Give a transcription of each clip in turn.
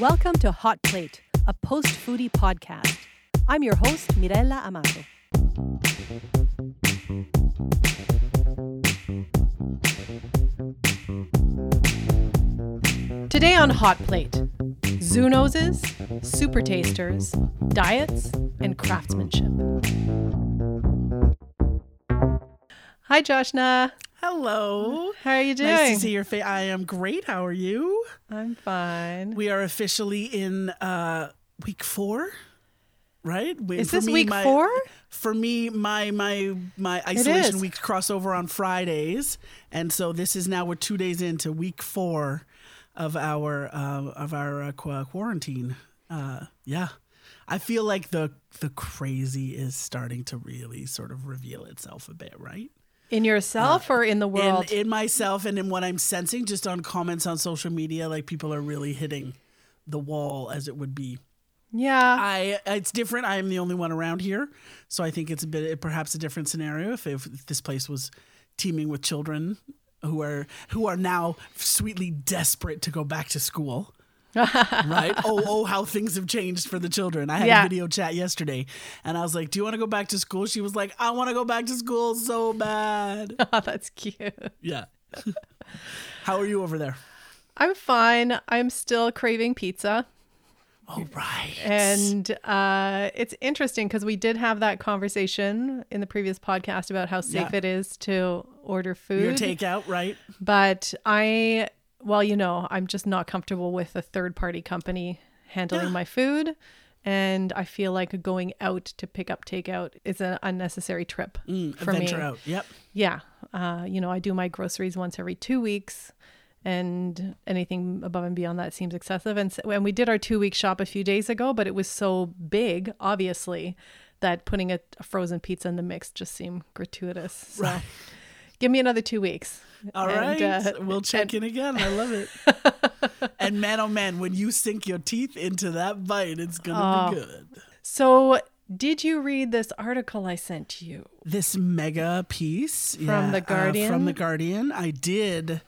Welcome to Hot Plate, a post foodie podcast. I'm your host, Mirella Amato. Today on Hot Plate, zoonoses, super tasters, diets, and craftsmanship. Hi, Joshna. Hello. How are you doing? Nice to see your face. I am great. How are you? I'm fine. We are officially in uh, week four, right? Is for this me, week my- four? For me, my my my isolation is. weeks cross over on Fridays, and so this is now we're two days into week four of our uh, of our uh, quarantine. Uh, yeah, I feel like the the crazy is starting to really sort of reveal itself a bit, right? In yourself uh, or in the world? in, in myself and in what I'm sensing just on comments on social media, like people are really hitting the wall as it would be. yeah. I it's different. I am the only one around here, so I think it's a bit perhaps a different scenario if, if this place was teeming with children who are who are now sweetly desperate to go back to school. Right? Oh, oh, how things have changed for the children. I had Yeah. a video chat yesterday and I was like, Do you want to go back to school? She was like, I want to go back to school so bad. Oh, that's cute. Yeah. How are you over there? I'm fine. I'm still craving pizza. Oh, right. And uh, it's interesting because we did have that conversation in the previous podcast about how safe Yeah. it is to order food. your takeout, right? but I, well, you know, I'm just not comfortable with a third party company handling Yeah. my food. And I feel like going out to pick up takeout is an unnecessary trip Mm, for adventure me. out. Yep. Yeah. Uh, you know, I do my groceries once every two weeks, and anything above and beyond that seems excessive. And, so, and we did our two week shop a few days ago, but it was so big, obviously, that putting a, a frozen pizza in the mix just seemed gratuitous. So Right. Give me another two weeks. All And, right. uh, we'll check and- in again. I love it. and man, oh man, when you sink your teeth into that bite, it's going to Oh. be good. So, did you read this article I sent to you? This mega piece From The uh, Guardian? from the Guardian, I did,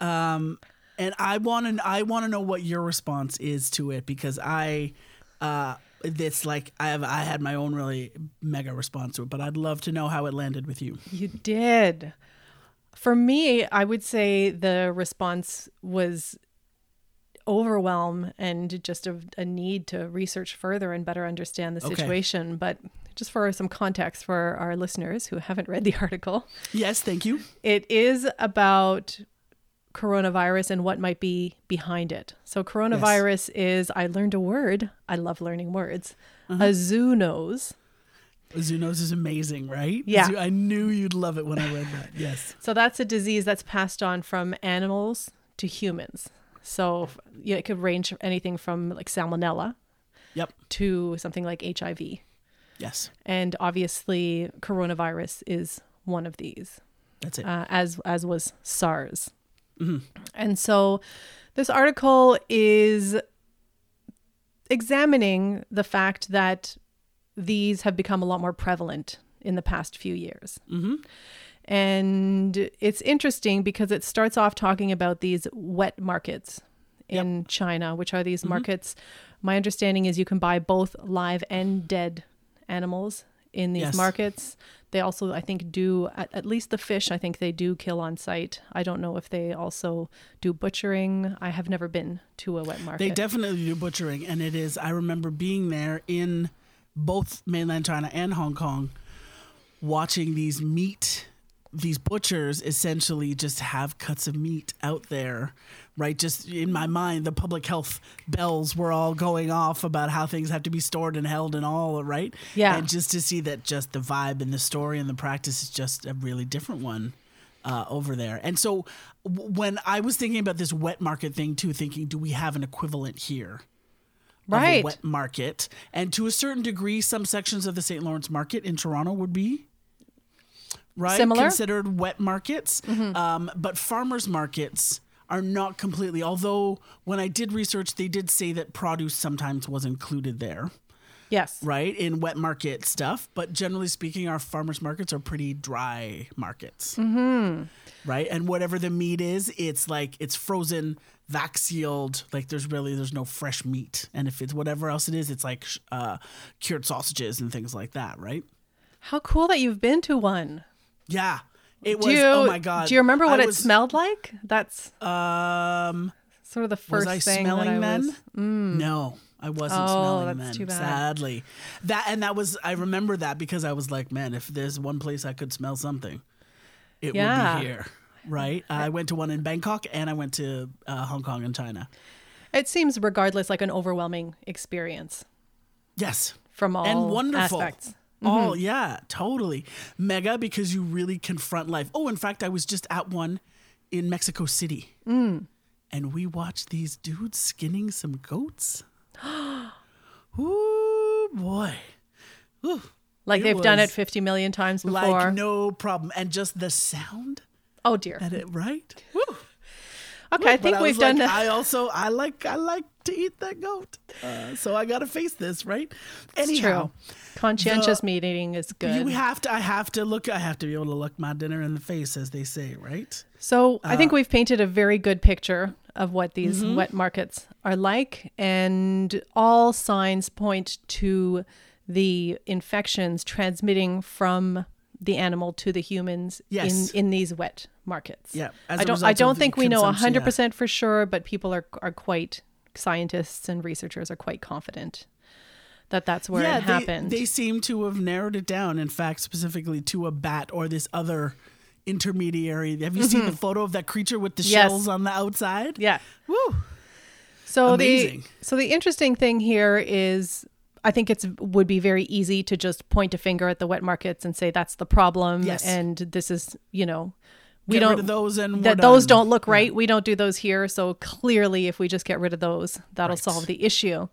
um, and I want to. I want to know what your response is to it because I, uh, it's like I have. I had my own really mega response to it, but I'd love to know how it landed with you. You did. For me, I would say the response was overwhelm and just a, a need to research further and better understand the Okay. situation. But just for some context for our listeners who haven't read the article, Yes, thank you. it is about coronavirus and what might be behind it. So, coronavirus is, I learned a word. I love learning words. Uh-huh. A zoonose. Zoonosis is amazing, right? Yeah. I knew you'd love it when I read that. Yes. So that's a disease that's passed on from animals to humans. So yeah, it could range anything from like salmonella Yep. to something like HIV. Yes. And obviously coronavirus is one of these, That's it. uh, as as was SARS. Mhm. And so this article is examining the fact that these have become a lot more prevalent in the past few years. Mm-hmm. And it's interesting because it starts off talking about these wet markets in China, which are these markets. My understanding is you can buy both live and dead animals in these Yes. markets. They also, I think, do at, at least the fish. I think they do kill on site. I don't know if they also do butchering. I have never been to a wet market. They definitely do butchering, and it is. I remember being there in both mainland China and Hong Kong, watching these meat, these butchers essentially just have cuts of meat out there, right? Just in my mind, the public health bells were all going off about how things have to be stored and held and all, right? Yeah. And just to see that, just the vibe and the story and the practice is just a really different one. Uh, over there. And so w- when I was thinking about this wet market thing too, thinking, do we have an equivalent here? Right. wet market. And to a certain degree, some sections of the St. Lawrence market in Toronto would be right Similar? considered wet markets. Um, but farmers markets are not completely. Although when I did research, they did say that produce sometimes was included there. Yes. right? In wet market stuff. But generally speaking, our farmers markets are pretty dry markets. Mm-hmm. Right. And whatever the meat is, it's like it's frozen, vac sealed. Like there's really there's no fresh meat. And if it's whatever else it is, it's like uh, cured sausages and things like that. Right. How cool that you've been to one. Yeah. It was. You, oh my god. Do you remember what I it was- smelled like? That's Um. sort of the Was first I thing smelling that I then? was. Mm. No, I wasn't Oh, smelling that's then. too bad. Sadly, that and that was I remember that because I was like, man, if there's one place I could smell something, it Yeah. would be here. Right? I went to one in Bangkok and I went to uh, Hong Kong and China. It seems, regardless, like an overwhelming experience Yes, from all and wonderful. aspects. Oh Mm-hmm. yeah, totally mega because you really confront life. Oh, in fact, I was just at one in Mexico City, Mm. and we watched these dudes skinning some goats. Ooh boy. Ooh. Like It they've done it 50 million times before. Like no problem, and just the sound oh dear. at it, right? Okay, I think we've done like, that. I also I like I like to eat that goat, uh, so I got to face this, right? It's Anyhow, true. Conscientious the- meat eating is good. you have to. I have to look. I have to be able to look my dinner in the face, as they say, right? So I Uh, think we've painted a very good picture of what these Mm-hmm. wet markets are like, and all signs point to the infections transmitting from the animal to the humans Yes. in in these wet markets. Yeah, as I don't. I don't think we know consumption, hundred yeah. percent for sure, but people are are quite scientists and researchers are quite confident that that's where yeah, it happened. They, they seem to have narrowed it down. In fact, specifically to a bat or this other intermediary. Have you seen the photo of that creature with the Mm-hmm. Yes. shells on the outside? yeah. Woo. So Amazing. the so the interesting thing here is I think it's would be very easy to just point a finger at the wet markets and say that's the problem Yes. and this is, you know, we Get don't those and that those don't look right. We don't do those here. So clearly if we just get rid of those, that'll Right. solve the issue.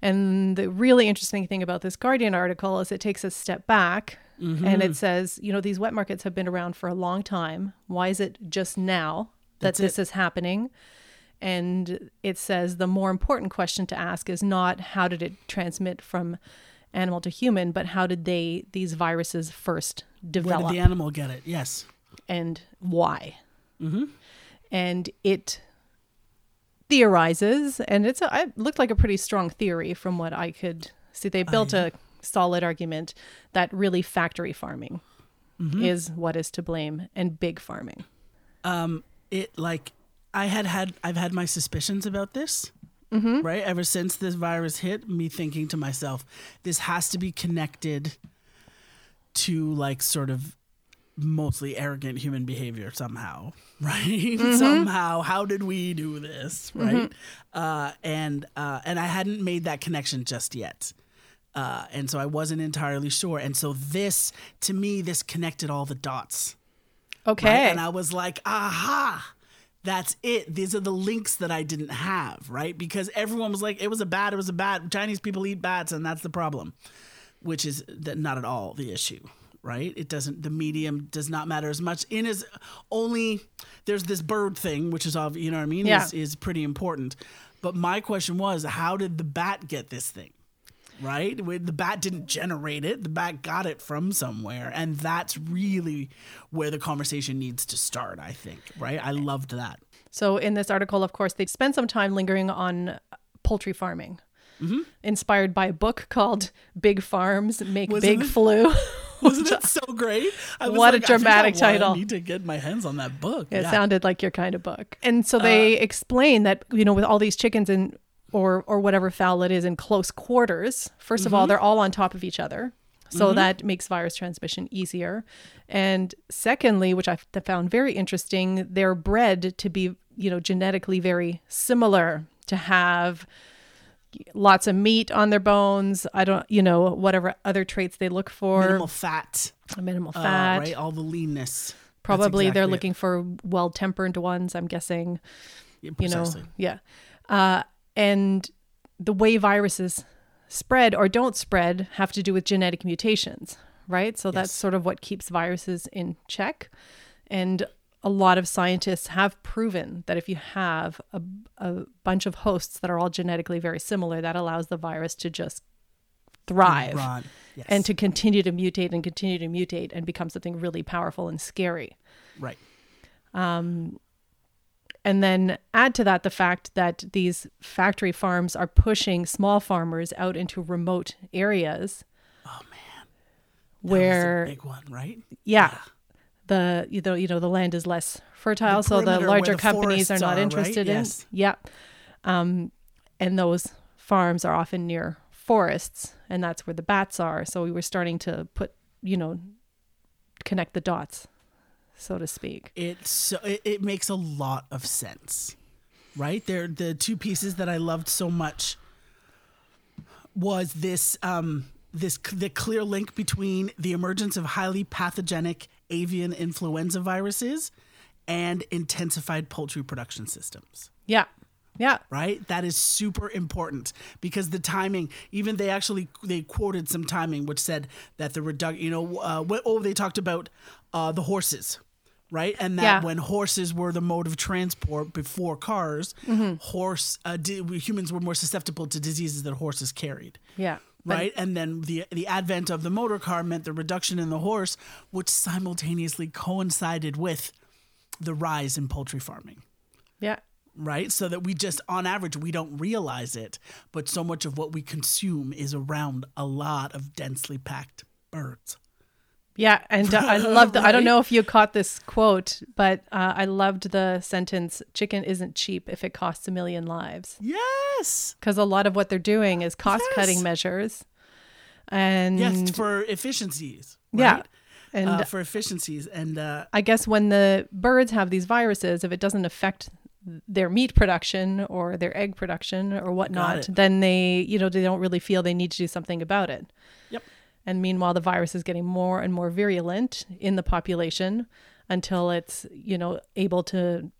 And the really interesting thing about this Guardian article is it takes a step back Mm-hmm. and it says, you know, these wet markets have been around for a long time. Why is it just now that That's this it. is happening? And it says the more important question to ask is not how did it transmit from animal to human, but how did they these viruses first Where develop did the animal get it? Yes. and why? Mm-hmm. And it theorizes, and it's a, it looked like a pretty strong theory from what I could see. They built a solid argument that really factory farming Mm-hmm. is what is to blame, and big farming. um it like i had had i've had my suspicions about this Mm-hmm. right ever since this virus hit me thinking to myself this has to be connected to like sort of mostly arrogant human behavior somehow right Mm-hmm. somehow how did we do this right uh and uh and i hadn't made that connection just yet uh, and so I wasn't entirely sure. And so this, to me, this connected all the dots. Okay. Right? And I was like, aha, that's it. These are the links that I didn't have, right? Because everyone was like, it was a bat, it was a bat. Chinese people eat bats, and that's the problem, which is that not at all the issue, right? It doesn't, the medium does not matter as much. In is only, there's this bird thing, which is, ob- you know what I mean, Yeah. is, is pretty important. But my question was, how did the bat get this thing? Right? The bat didn't generate it, the bat got it from somewhere, and that's really where the conversation needs to start. I think, right? I loved that. So in this article, of course, they spend some time lingering on poultry farming, Mm-hmm. inspired by a book called "Big Farms Make Wasn't Big it- Flu." Wasn't it so great? I was What a like, I think I dramatic wanna- title. need to get my hands on that book. It yeah. sounded like your kind of book. And so they Uh, explain that, you know, with all these chickens and or or whatever fowl it is in close quarters, 1st of Mm-hmm. all, they're all on top of each other. So that makes virus transmission easier. And secondly, which I found very interesting, they're bred to be, you know, genetically very similar, to have lots of meat on their bones. I don't, you know, whatever other traits they look for, minimal fat, minimal uh, fat. right? All the leanness. Probably they're exactly it. looking for well tempered ones, I'm guessing Yeah, you know yeah uh, and the way viruses spread or don't spread have to do with genetic mutations right so that's sort of what keeps viruses in check and a lot of scientists have proven that if you have a, a bunch of hosts that are all genetically very similar that allows the virus to just thrive Run. Yes. and to continue to mutate and continue to mutate and become something really powerful and scary. right. Um, And then add to that the fact that these factory farms are pushing small farmers out into remote areas. Oh man. Where big one, right? yeah, the you know you know the land is less fertile, The so the larger the companies are not are, right? interested Yes. in. Yeah, um, and those farms are often near forests, and that's where the bats are. So we were starting to put you know connect the dots, so to speak. It's so it, it makes a lot of sense, right? There, the two pieces that I loved so much was this um this the clear link between the emergence of highly pathogenic avian influenza viruses and intensified poultry production systems. Yeah, yeah, right? That is super important because the timing even they actually they quoted some timing which said that the reduction you know uh, what, oh they talked about uh, the horses right and that Yeah. when horses were the mode of transport before cars Mm-hmm. horse uh, di- humans were more susceptible to diseases that horses carried yeah. Right and then the the advent of the motor car meant the reduction in the horse which simultaneously coincided with the rise in poultry farming Yeah. right? So that we just, on average, we don't realize it, but so much of what we consume is around a lot of densely packed birds. Yeah, and uh, I love the. I don't know if you caught this quote, but uh, I loved the sentence: "Chicken isn't cheap if it costs a million lives." Yes. Because a lot of what they're doing is cost-cutting Yes. measures, and Yes, for efficiencies. yeah, and uh, for efficiencies. And uh, I guess when the birds have these viruses, if it doesn't affect their meat production or their egg production or whatnot, then they, you know, they don't really feel they need to do something about it. Yep. And meanwhile, the virus is getting more and more virulent in the population until it's, you know, able to.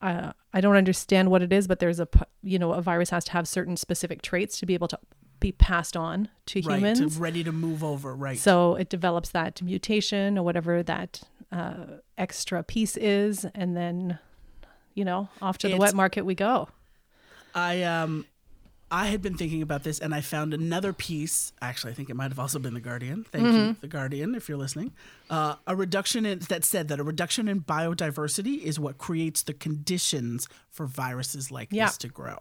Uh, I don't understand what it is, but there's a, you know, a virus has to have certain specific traits to be able to be passed on to right, humans. ready to move over. Right. So it develops that mutation or whatever that uh, extra piece is, and then, you know, off to the It's- wet market we go. I um I had been thinking about this and I found another piece. Actually, I think it might have also been the Guardian. Thank Mm-hmm. you, the Guardian, if you're listening. Uh, a reduction in that said that a reduction in biodiversity is what creates the conditions for viruses like Yeah. this to grow,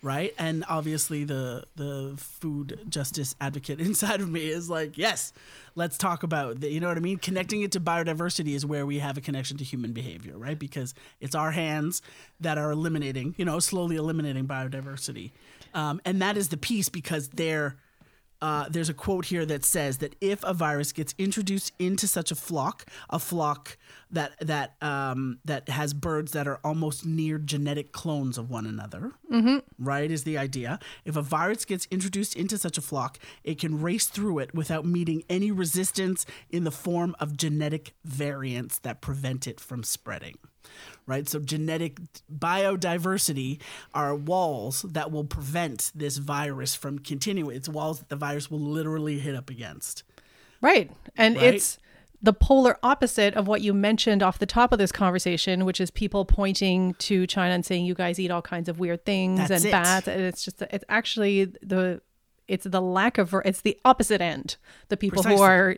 right? And obviously, the the food justice advocate inside of me is like, yes, let's talk about that. You know what I mean? Connecting it to biodiversity is where we have a connection to human behavior, right? Because it's our hands that are eliminating, you know, slowly eliminating biodiversity. Um, and that is the piece because there, uh, there's a quote here that says that if a virus gets introduced into such a flock, a flock that that um, that has birds that are almost near genetic clones of one another, right? Is the idea. If a virus gets introduced into such a flock, it can race through it without meeting any resistance in the form of genetic variants that prevent it from spreading right? So genetic biodiversity are walls that will prevent this virus from continuing. It's walls that the virus will literally hit up against. Right. And Right. it's the polar opposite of what you mentioned off the top of this conversation, which is people pointing to China and saying, you guys eat all kinds of weird things That's and it. bats. And it's just, it's actually the, it's the lack of, it's the opposite end. The people who are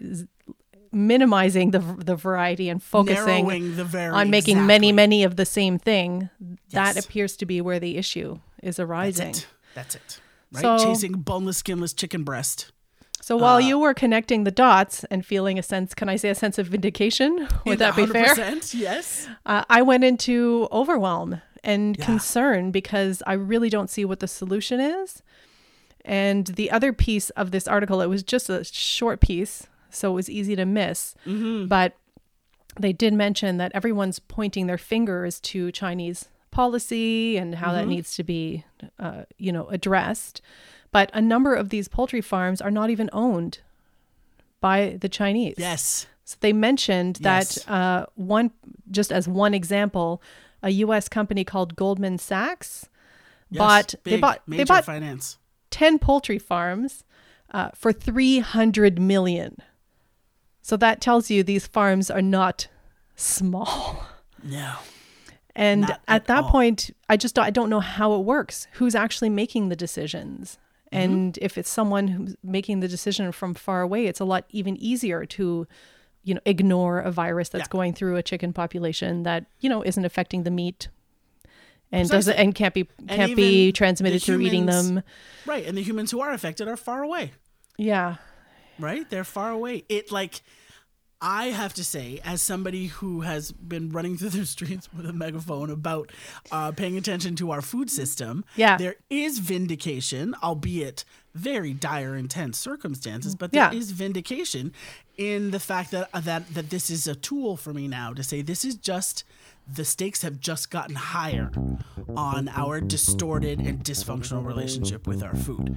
minimizing the, the variety and focusing the very on making many, exactly. many of the same thing, that appears to be where the issue is That's arising. it. That's it. Right? So- Chasing boneless, skinless chicken breast. So while Uh, you were connecting the dots and feeling a sense, can I say a sense of vindication? Would that be fair? 100%, Yes. Uh, I went into overwhelm and Yeah. concern because I really don't see what the solution is. And the other piece of this article, it was just a short piece, so it was easy to miss. Mm-hmm. But they did mention that everyone's pointing their fingers to Chinese policy and how Mm-hmm. that needs to be, uh, you know, addressed. But a number of these poultry farms are not even owned by the Chinese. Yes. So they mentioned Yes. that uh, one, just as one example, a U.S. company called Goldman Sachs yes. bought they bought major they bought finance. ten poultry farms uh, for three hundred million. So that tells you these farms are not small. No. And at, at that all. point, I just I don't know how it works. Who's actually making the decisions? Mm-hmm. And if it's someone who's making the decision from far away, it's a lot even easier to, you know, ignore a virus that's Yeah. going through a chicken population that, you know, isn't affecting the meat and Precisely. doesn't and can't be can't be transmitted through eating them. Right. And the humans who are affected are far away. Yeah. Right? They're far away. It like I have to say, as somebody who has been running through the streets with a megaphone about uh, paying attention to our food system, Yeah. there is vindication, albeit very dire, intense circumstances, but there is Yeah. vindication in the fact that that that this is a tool for me now to say this is just the stakes have just gotten higher on our distorted and dysfunctional relationship with our food.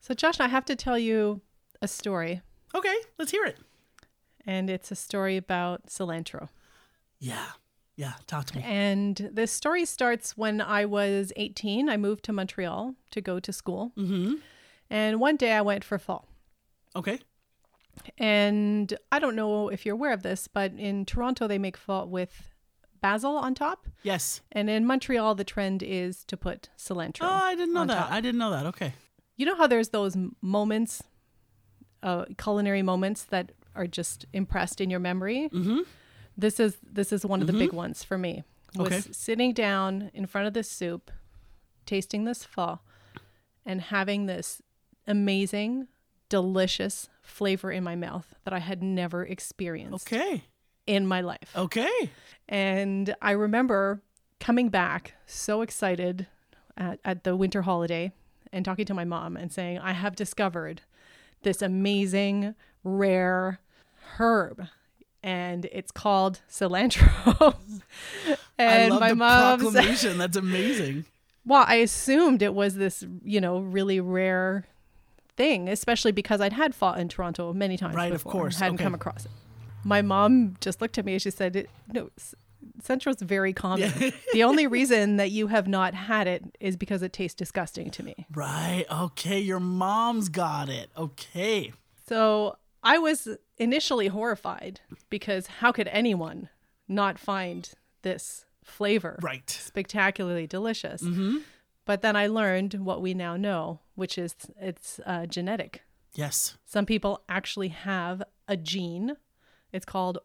So Josh, I have to tell you a story. Okay, let's hear it. And it's a story about cilantro. Yeah. Yeah. Talk to me. And this story starts when I was 18. I moved to Montreal to go to school. Mm-hmm. And one day I went for pho. Okay. And I don't know if you're aware of this, but in Toronto, they make pho with basil on top. Yes. And in Montreal, the trend is to put cilantro. Oh, I didn't know that. top. I didn't know that. Okay. You know how there's those moments, uh, culinary moments that are just impressed in your memory? Mm-hmm. This is this is one of the big ones for me. Was Okay. sitting down in front of this soup, tasting this pho, and having this amazing, delicious flavor in my mouth that I had never experienced Okay. in my life. Okay. And I remember coming back so excited at, at the winter holiday and talking to my mom and saying, I have discovered this amazing, rare herb. And it's called cilantro. and I love my the mom said, proclamation. That's amazing. well, I assumed it was this, you know, really rare thing, especially because I'd had pho in Toronto many times. Right, of before and course. Hadn't Okay. come across it. My mom just looked at me and she said, "No, c- is very common. the only reason that you have not had it is because it tastes disgusting to me." Right. Okay. Your mom's got it. Okay. So I was initially horrified because how could anyone not find this flavor Right. spectacularly delicious? Mm-hmm. But then I learned what we now know, which is it's uh, genetic. Yes. Some people actually have a gene. It's called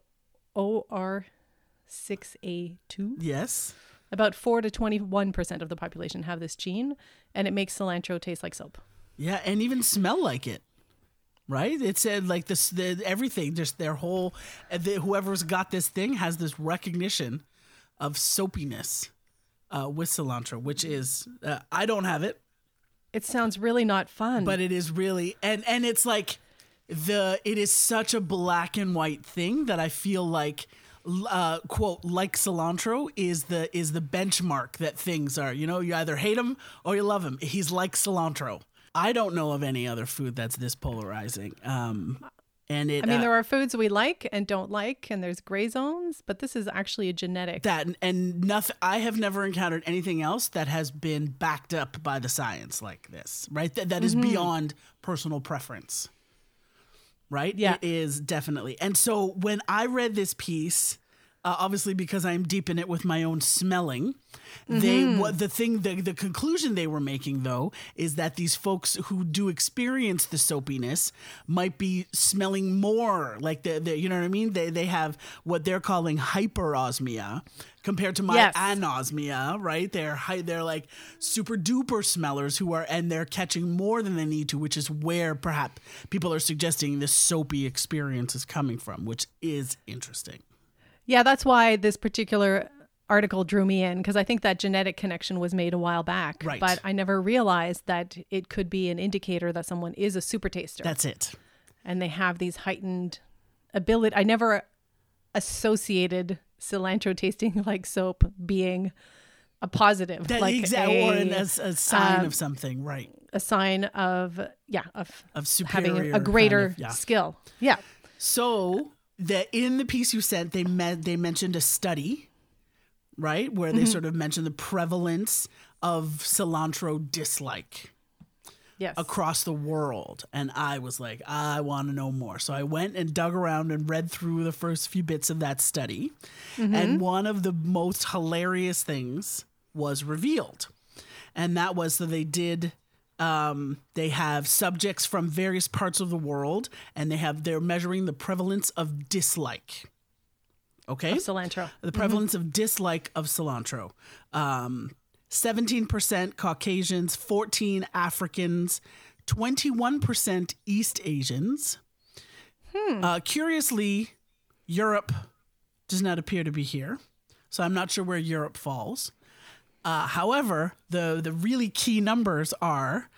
OR6A2. Yes. About 4 to 21% of the population have this gene, and it makes cilantro taste like soap. Yeah, and even smell like it. Right? It said like this, the, everything, just their whole, uh, the, whoever's got this thing has this recognition of soapiness uh, with cilantro, which is, uh, I don't have it, It sounds really not fun. but it is really, and and it's like the, it is such a black and white thing that I feel like, uh, quote, like cilantro is the is the benchmark that things are. You know, you either hate him or you love him. He's like cilantro. I don't know of any other food that's this polarizing. Um, and it, I mean, uh, there are foods we like and don't like, and there's gray zones, but this is actually a genetic. that and nothing. I have never encountered anything else that has been backed up by the science like this. Right? That that is beyond personal preference. Right? Yeah. It is definitely. And so when I read this piece. Uh, obviously, because I'm deep in it with my own smelling, they what the thing the the conclusion they were making though is that these folks who do experience the soapiness might be smelling more like the, the you know what I mean. They they have what they're calling hyperosmia compared to my Yes. anosmia, right? They're high, they're like super duper smellers who are and they're catching more than they need to, which is where perhaps people are suggesting this soapy experience is coming from, which is interesting. Yeah, that's why this particular article drew me in because I think that genetic connection was made a while back. Right. But I never realized that it could be an indicator that someone is a super taster That's it. and they have these heightened ability. I never associated cilantro tasting like soap being a positive, That like exact a, or an, a, a sign um, of something, right? a sign of yeah of Of having a, a kind greater of- yeah. skill. Yeah. So that in the piece you sent, they met, they mentioned a study, right, where they Mm-hmm. sort of mentioned the prevalence of cilantro dislike. Yes. across the world. And I was like, I want to know more. So I went and dug around and read through the first few bits of that study. And one of the most hilarious things was revealed. And that was that they did um, they have subjects from various parts of the world and they have they're measuring the prevalence of dislike. Okay? Cilantro. the prevalence of dislike of cilantro. Um, 17% Caucasians, 14 Africans, 21% East Asians. Uh, curiously, Europe does not appear to be here, so I'm not sure where Europe falls. Uh, however, the the really key numbers are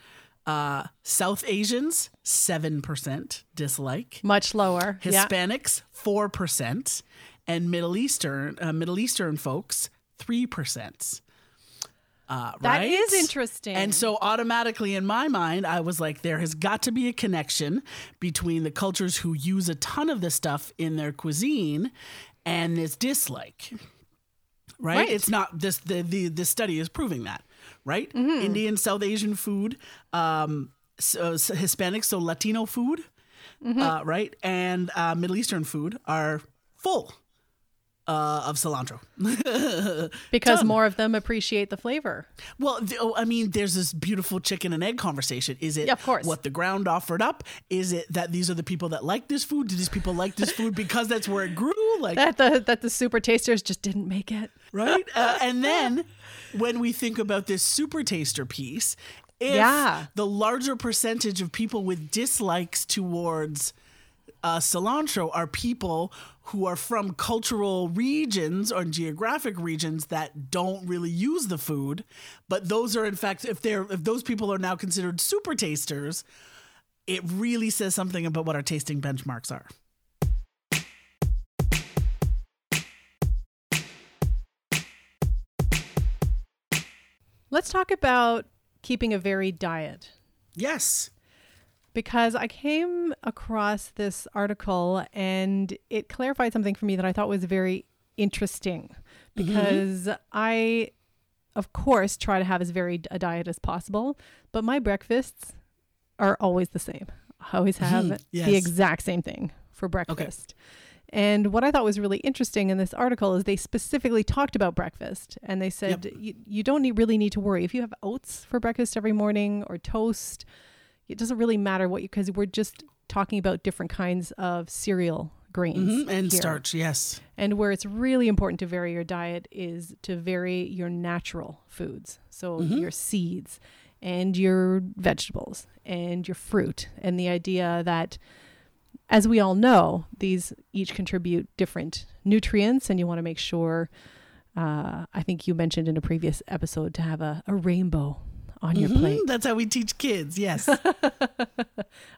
uh, South Asians, 7% dislike. Much lower. Hispanics four percent, and Middle Eastern uh, Middle Eastern folks three percent. Uh, That right? is interesting. And so automatically in my mind, I was like, there has got to be a connection between the cultures who use a ton of this stuff in their cuisine and this dislike. Right? Right. It's not this the, the the study is proving that, right? Mm-hmm. Indian, South Asian food, um, so, so Hispanic, so Latino food, Mm-hmm. uh, right, and uh, Middle Eastern food are full uh, of cilantro. because Done. more of them appreciate the flavor. Well, the, oh, I mean, there's this beautiful chicken and egg conversation. Is it Yeah, of course. what the ground offered up? Is it that these are the people that like this food? Do these people like this food because that's where it grew? Like, That the that the super tasters just didn't make it. right? Uh, and then when we think about this super taster piece, if Yeah. the larger percentage of people with dislikes towards uh, cilantro are people who are from cultural regions or geographic regions that don't really use the food, but those are in fact if they're if those people are now considered super tasters, it really says something about what our tasting benchmarks are. Let's talk about keeping a varied diet. Yes. because I came across this article and it clarified something for me that I thought was very interesting mm-hmm. because I of course try to have as varied a diet as possible, but my breakfasts are always the same. I always have Yes. the exact same thing for breakfast. And what I thought was really interesting in this article is they specifically talked about breakfast and they said you, you don't need, really need to worry. If you have oats for breakfast every morning or toast, it doesn't really matter what you, because we're just talking about different kinds of cereal grains. Mhm, And here. starch, yes. And where it's really important to vary your diet is to vary your natural foods. So your seeds and your vegetables and your fruit. And the idea that, as we all know, these each contribute different nutrients, and you want to make sure. Uh, I think you mentioned in a previous episode to have a, a rainbow on your Mhm, plate. That's how we teach kids. Yes. I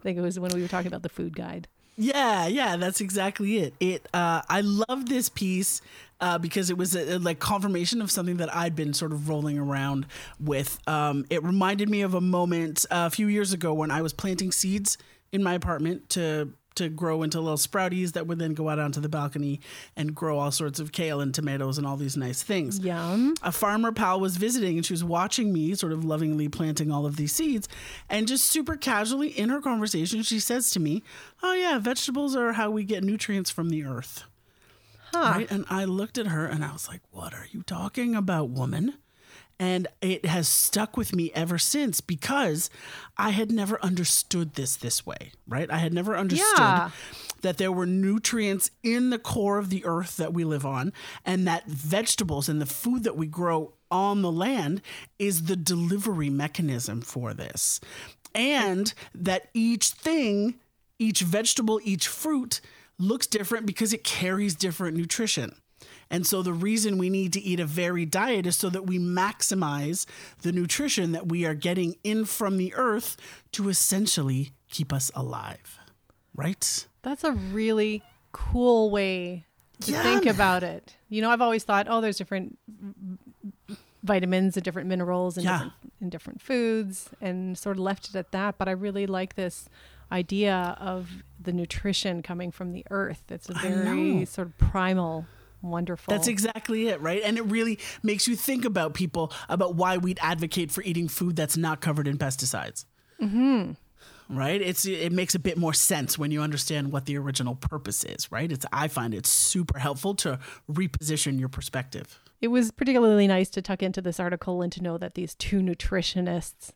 think it was when we were talking about the food guide. Yeah, yeah, that's exactly it. It uh I love this piece uh because it was a, a, like confirmation of something that I'd been sort of rolling around with. Um it reminded me of a moment uh, a few years ago when I was planting seeds in my apartment to to grow into little sprouties that would then go out onto the balcony and grow all sorts of kale and tomatoes and all these nice things Yum. a farmer pal was visiting and she was watching me sort of lovingly planting all of these seeds and just super casually in her conversation she says to me oh yeah vegetables are how we get nutrients from the earth Huh. right and i looked at her and i was like what are you talking about woman and it has stuck with me ever since because i had never understood this this way right i had never understood Yeah. that there were nutrients in the core of the earth that we live on, and that vegetables and the food that we grow on the land is the delivery mechanism for this. And that each thing, each vegetable, each fruit looks different because it carries different nutrition. And so the reason we need to eat a varied diet is so that we maximize the nutrition that we are getting in from the earth to essentially keep us alive. Right? That's a really cool way to Yeah. think about it. You know, I've always thought, oh, there's different vitamins and different minerals and Yeah. different in different foods and sort of left it at that. But I really like this idea of the nutrition coming from the earth. It's a very sort of primal, wonderful. That's exactly it, right? And it really makes you think about people about why we'd advocate for eating food that's not covered in pesticides. Mm-hmm. Right? It's it makes a bit more sense when you understand what the original purpose is, right? It's I find it super helpful to reposition your perspective. It was particularly nice to tuck into this article and to know that these two nutritionists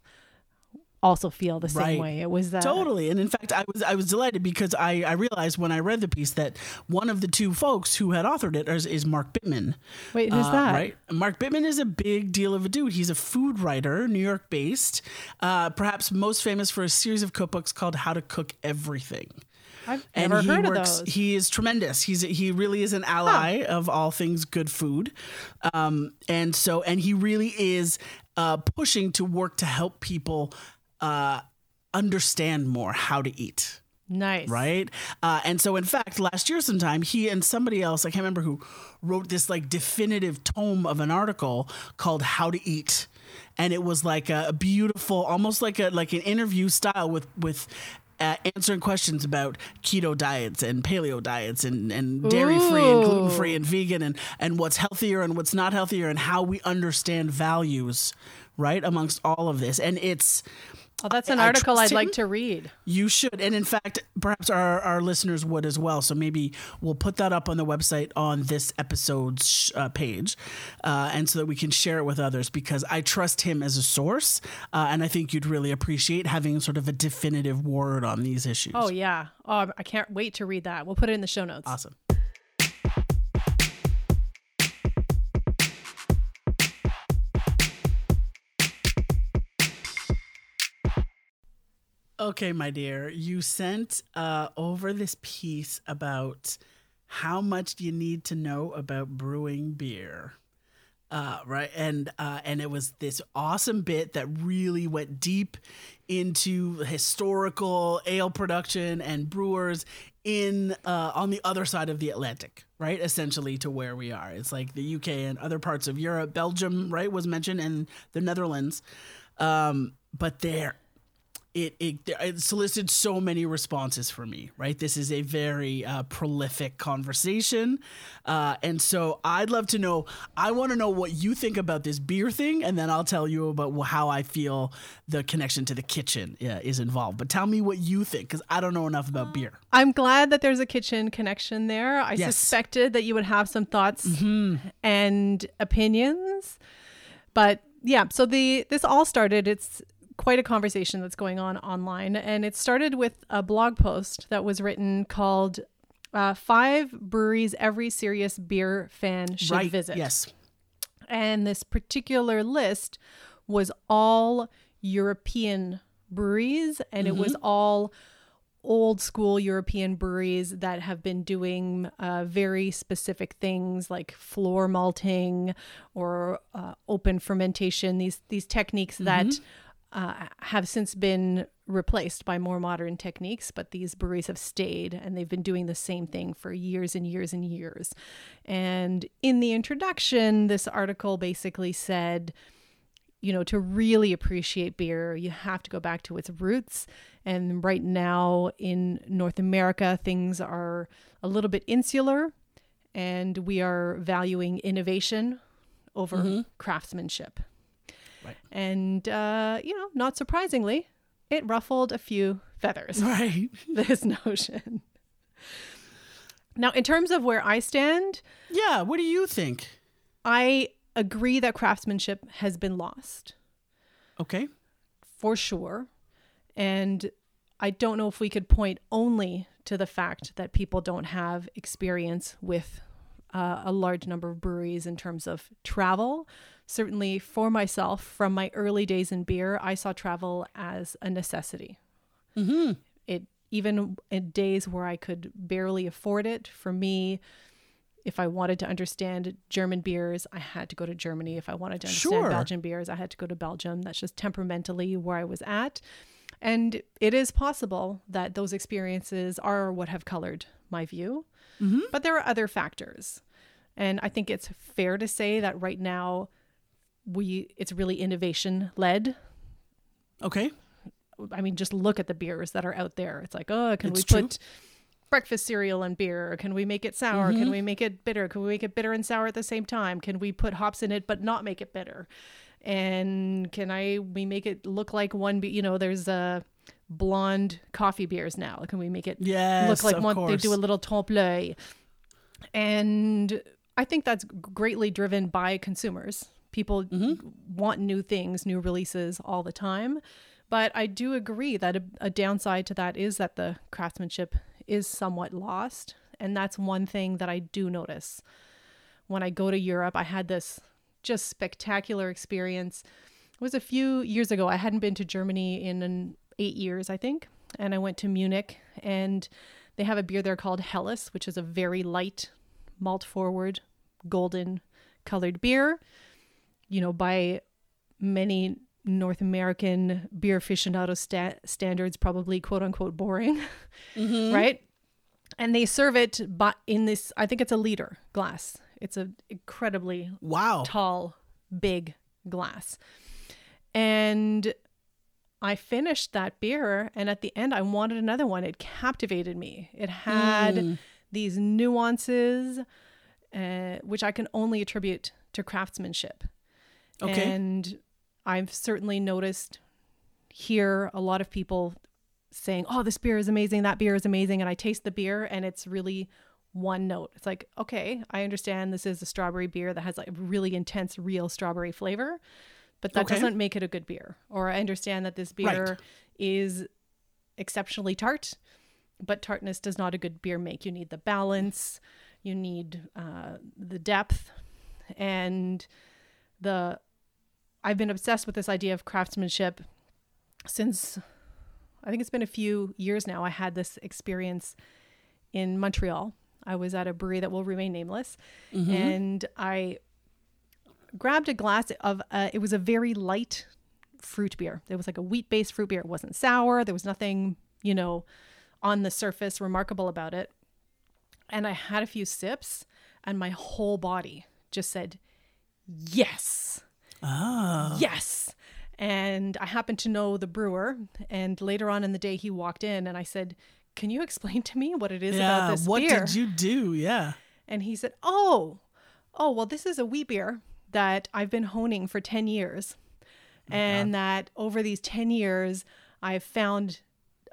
also feel the same Right. way. It was that Totally. And in fact, I was I was delighted because I, I realized when I read the piece that one of the two folks who had authored it is, is Mark Bittman. Wait, who's Uh, that? Right. Mark Bittman is a big deal of a dude. He's a food writer, New York based, uh, perhaps most famous for a series of cookbooks called How to Cook Everything. I've And never he heard works, of those. He is tremendous. He's he really is an ally of all things good food, um, and so and he really is uh, pushing to work to help people uh, understand more how to eat nice. right? Uh, and so, in fact, last year sometime, he and somebody else, I can't remember who, wrote this like definitive tome of an article called "How to Eat," and it was like a, beautiful, almost like a like an interview style with with. Uh, answering questions about keto diets and paleo diets and, and dairy free and gluten free and vegan and, and what's healthier and what's not healthier and how we understand values, right, amongst all of this. And it's, Oh, that's an I article trust I'd like to read. you should. And in fact, perhaps our, our listeners would as well. So maybe we'll put that up on the website on this episode's uh, page. Uh, and so that we can share it with others because I trust him as a source. Uh, and I think you'd really appreciate having sort of a definitive word on these issues. Oh yeah. Oh, I can't wait to read that. We'll put it in the show notes. Awesome. Okay, my dear, you sent uh, over this piece about how much you need to know about brewing beer, uh, right? And uh, and it was this awesome bit that really went deep into historical ale production and brewers in uh, on the other side of the Atlantic, right? Essentially to where we are. It's like the UK and other parts of Europe, Belgium, right, was mentioned, and the Netherlands. Um, but there, it, it it solicited so many responses for me right this is a very uh, prolific conversation uh, and so i'd love to know i want to know what you think about this beer thing and then i'll tell you about how i feel the connection to the kitchen uh, is involved but tell me what you think because i don't know enough about beer I'm glad that there's a kitchen connection there. I Yes. suspected that you would have some thoughts and opinions. But yeah, so the this all started it's quite a conversation that's going on online and it started with a blog post that was written called uh, five breweries every serious beer fan should right visit. yes And this particular list was all European breweries, and it was all old school European breweries that have been doing uh, very specific things like floor malting or uh, open fermentation. These these techniques that uh, have since been replaced by more modern techniques, but these breweries have stayed and they've been doing the same thing for years and years and years. And in the introduction, this article basically said, you know, to really appreciate beer, you have to go back to its roots. And right now in North America, things are a little bit insular and we are valuing innovation over craftsmanship. Right. And, uh, you know, not surprisingly, it ruffled a few feathers, right this notion. Now, in terms of where I stand, yeah what do you think I agree that craftsmanship has been lost okay for sure. And I don't know if we could point only to the fact that people don't have experience with uh, a large number of breweries in terms of travel. Certainly for myself, from my early days in beer, I saw travel as a necessity. mm-hmm It even in days where I could barely afford it, for me, if I wanted to understand German beers, I had to go to Germany. If I wanted to understand Sure. Belgian beers, I had to go to Belgium. That's just temperamentally where I was at. And it is possible that those experiences are what have colored my view. But there are other factors. And I think it's fair to say that right now we it's really innovation led okay I mean, just look at the beers that are out there. It's like, oh, can It's we true. put breakfast cereal in beer? Can we make it sour? Mm-hmm. Can we make it bitter? Can we make it bitter and sour at the same time? Can we put hops in it but not make it bitter? And can I we make it look like one? Be- you know, there's a blonde coffee beers now. Can we make it Yes, look like one? They do a little l'oeil, and I think that's greatly driven by consumers. People Mm-hmm. want new things, new releases all the time. But I do agree that a, a downside to that is that the craftsmanship is somewhat lost. And that's one thing that I do notice. When I go to Europe, I had this just spectacular experience. It was a few years ago. I hadn't been to Germany in an eight years, I think. And I went to Munich and they have a beer there called Helles, which is a very light, malt forward, golden colored beer. You know, by many North American beer aficionado sta- standards, probably quote unquote boring, mm-hmm. right? And they serve it but in this, I think it's a liter glass. It's a incredibly Wow. tall, big glass. And I finished that beer, and at the end, I wanted another one. It captivated me. It had these nuances, uh, which I can only attribute to craftsmanship. Okay. And I've certainly noticed here a lot of people saying, "Oh, this beer is amazing. That beer is amazing." And I taste the beer, and it's really one note. It's like, okay, I understand this is a strawberry beer that has like really intense, real strawberry flavor, but that Okay. doesn't make it a good beer. Or I understand that this beer Right. is exceptionally tart, but tartness does not a good beer make. You need the balance, you need uh, the depth, and the. I've been obsessed with this idea of craftsmanship since I think it's been a few years now. I had this experience in Montreal. I was at a brewery that will remain nameless, and I grabbed a glass of. Uh, it was a very light fruit beer. It was like a wheat-based fruit beer. It wasn't sour. There was nothing, you know, on the surface remarkable about it. And I had a few sips, and my whole body just said, "Yes." Ah. yes. And I happened to know the brewer. And later on in the day, he walked in and I said, Can you explain to me what it is Yeah. about this What beer? What did you do? Yeah. And he said, Oh, oh, well, this is a wheat beer that I've been honing for 10 years. and that over these 10 years, I've found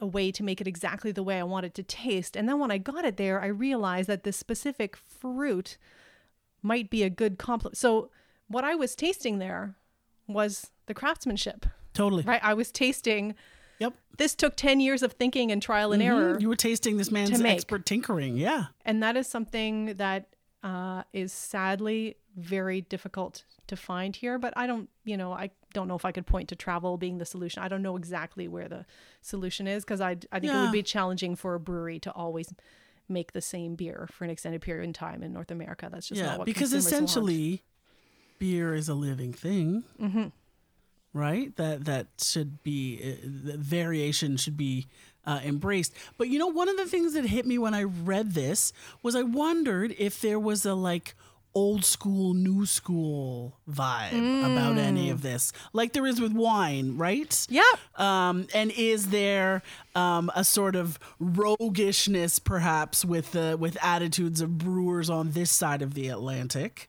a way to make it exactly the way I want it to taste. And then when I got it there, I realized that this specific fruit might be a good complement. So, what I was tasting there was the craftsmanship, Totally. right? I was tasting Yep. this took 10 years of thinking and trial and Mhm. error. You were tasting this man's expert tinkering. Yeah. And that is something that uh, is sadly very difficult to find here. But I don't, you know, I don't know if I could point to travel being the solution. I don't know exactly where the solution is because I, I think it would be challenging for a brewery to always make the same beer for an extended period in time in North America. That's just yeah. not what Because consumers want. essentially, beer is a living thing. Mm-hmm. Right. That that should be uh, the variation should be uh, embraced. But you know, one of the things that hit me when I read this was I wondered if there was a like old school, new school vibe about any Mm. of this, like there is with wine, right? Yep. Um, and is there um, a sort of roguishness, perhaps, with the with attitudes of brewers on this side of the Atlantic?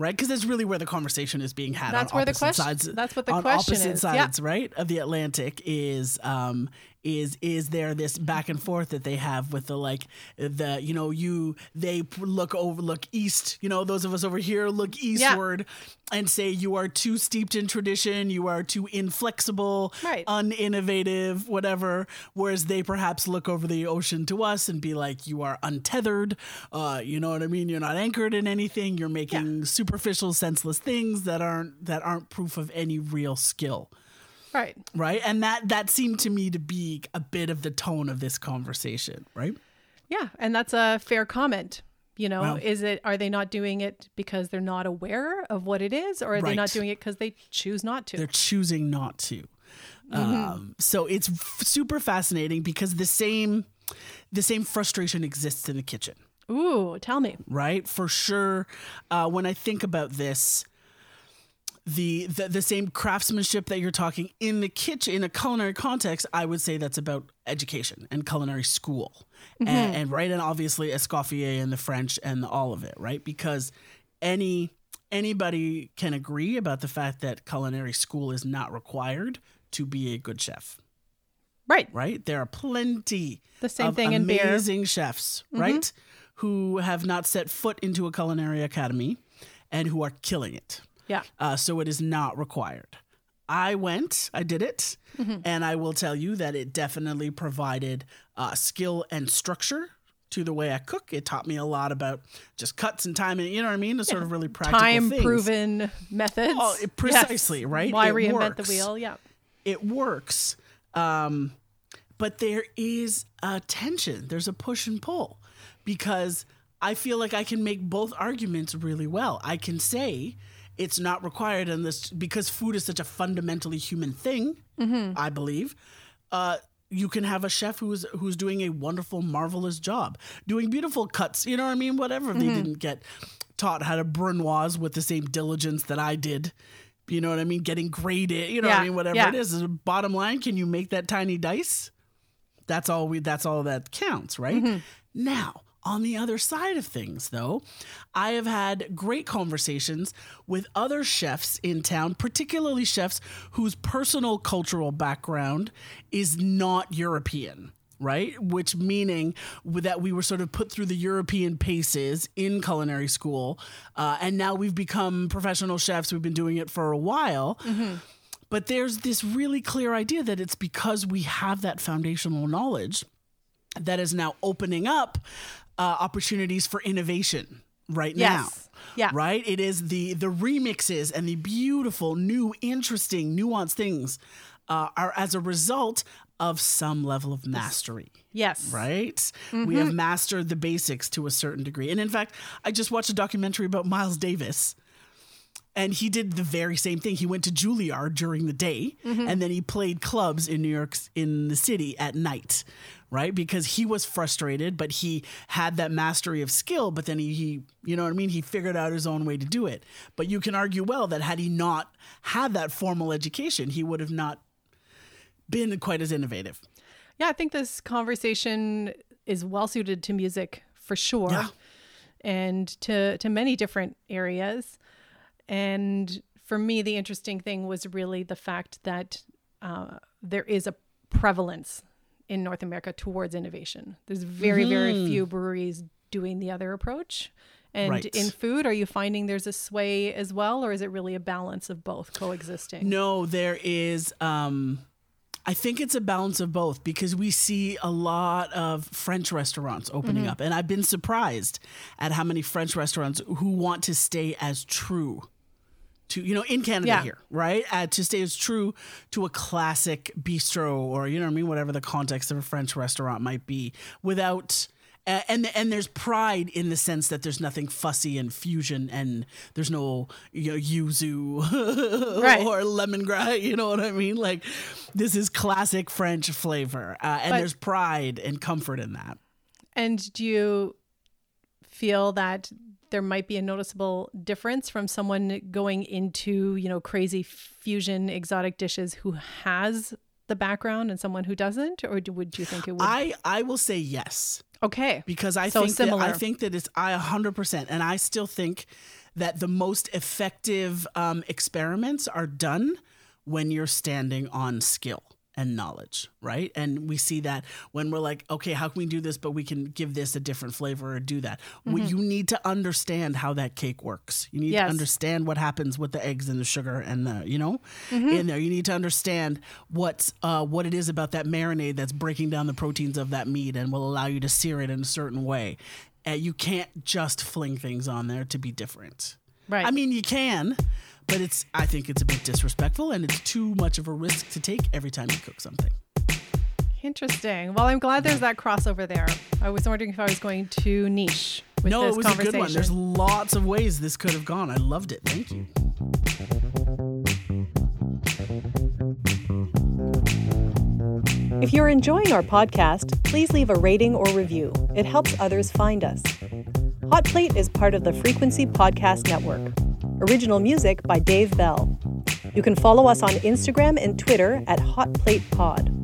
Right, because that's really where the conversation is being had. That's on where the question- Sides, that's what the question is. on question opposite is. sides, Yeah. right, of the Atlantic is um, is is there this back and forth that they have with the like the you know you they look over look east you know those of us over here look eastward and say you are too steeped in tradition you are too inflexible Right. uninnovative whatever whereas they perhaps look over the ocean to us and be like you are untethered uh, you know what I mean? You're not anchored in anything. You're making superficial senseless things that aren't that aren't proof of any real skill Right. right and that that seemed to me to be a bit of the tone of this conversation right Yeah, and that's a fair comment. You know, Wow. is it are they not doing it because they're not aware of what it is, or are they not doing it because they choose not to? they're choosing not to um, so it's f- super fascinating because the same the same frustration exists in the kitchen Ooh, tell me. right for sure uh, when i think about this the, the the same craftsmanship that you're talking in the kitchen in a culinary context i would say that's about education and culinary school and, mm-hmm. and right and obviously escoffier and the french and all of it right because any anybody can agree about the fact that culinary school is not required to be a good chef, Right. right? There are plenty The same of thing in beer. amazing chefs, mm-hmm. right? Who have not set foot into a culinary academy and who are killing it. Yeah. Uh, so it is not required. I went, I did it, Mm-hmm. and I will tell you that it definitely provided uh, skill and structure to the way I cook. It taught me a lot about just cuts and timing, you know what I mean? The sort of really practical Time things. proven methods. Oh, it- precisely, right? Why It reinvent works. the wheel? Yeah. It works. Um, but there is a tension. There's a push and pull because I feel like I can make both arguments really well. I can say it's not required in this because food is such a fundamentally human thing. I believe. Uh, you can have a chef who's who's doing a wonderful, marvelous job, doing beautiful cuts. You know what I mean? Whatever they didn't get taught how to brunoise with the same diligence that I did. You know what I mean? Getting graded. You know what I mean? Whatever yeah. it is. Bottom line, can you make that tiny dice? That's all we. That's all that counts, right? Mm-hmm. Now, on the other side of things, though, I have had great conversations with other chefs in town, particularly chefs whose personal cultural background is not European. Right, which meaning that we were sort of put through the European paces in culinary school, uh, and now we've become professional chefs. We've been doing it for a while, but there's this really clear idea that it's because we have that foundational knowledge that is now opening up uh, opportunities for innovation right Yes. now. Yeah. Right? It is the the remixes and the beautiful, new, interesting, nuanced things uh, are as a result of some level of mastery Yes. right? We have mastered the basics to a certain degree. And in fact, I just watched a documentary about Miles Davis. And he did the very same thing. He went to Juilliard during the day, and then he played clubs in New York, in the city at night, right? Because he was frustrated, but he had that mastery of skill. But then he, he, you know what I mean? He figured out his own way to do it. But you can argue well that had he not had that formal education, he would have not been quite as innovative. Yeah, I think this conversation is well suited to music for sure, Yeah. and to to many different areas. And for me, the interesting thing was really the fact that uh, there is a prevalence in North America towards innovation. There's very very few breweries doing the other approach. And Right. in food, are you finding there's a sway as well, or is it really a balance of both coexisting? No, there is. Um, I think it's a balance of both because we see a lot of French restaurants opening Mm-hmm. up, and I've been surprised at how many French restaurants who want to stay as true to you know in Canada Yeah. here, right? Uh, to stay as true to a classic bistro or you know what I mean, whatever the context of a French restaurant might be, without. Uh, and and there's pride in the sense that there's nothing fussy and fusion and there's no you know yuzu Right. or lemongrass you know what I mean like this is classic French flavor uh, and But- there's pride and comfort in that And do you feel that there might be a noticeable difference from someone going into, you know, crazy fusion exotic dishes who has the background and someone who doesn't? Or do, would you think it would I I will say yes. Okay. because I So think that, I think that it's I 100% and I still think that the most effective um, experiments are done when you're standing on skill and knowledge, right? And we see that when we're like, okay, how can we do this, but we can give this a different flavor or do that. We, you need to understand how that cake works. You need Mm-hmm. Yes. to understand what happens with the eggs and the sugar and the, you know, Mm-hmm. in there. You need to understand what uh, what it is about that marinade that's breaking down the proteins of that meat and will allow you to sear it in a certain way. And you can't just fling things on there to be different. Right. I mean, you can, but it's. I think it's a bit disrespectful, and it's too much of a risk to take every time you cook something. Interesting. Well, I'm glad there's that crossover there. I was wondering if I was going too niche with no, this it was a conversation. good one. There's lots of ways this could have gone. I loved it. Thank you. If you're enjoying our podcast, please leave a rating or review. It helps others find us. Hot Plate is part of the Frequency Podcast Network. Original music by Dave Bell. You can follow us on Instagram and Twitter at Hot Plate Pod.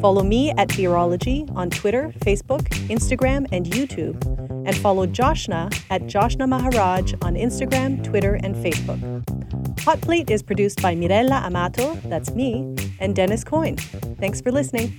Follow me at Beerology on Twitter, Facebook, Instagram, and YouTube. and follow Joshna at Joshna Maharaj on Instagram, Twitter, and Facebook. Hot Plate is produced by Mirella Amato, that's me, and Dennis Coyne. Thanks for listening.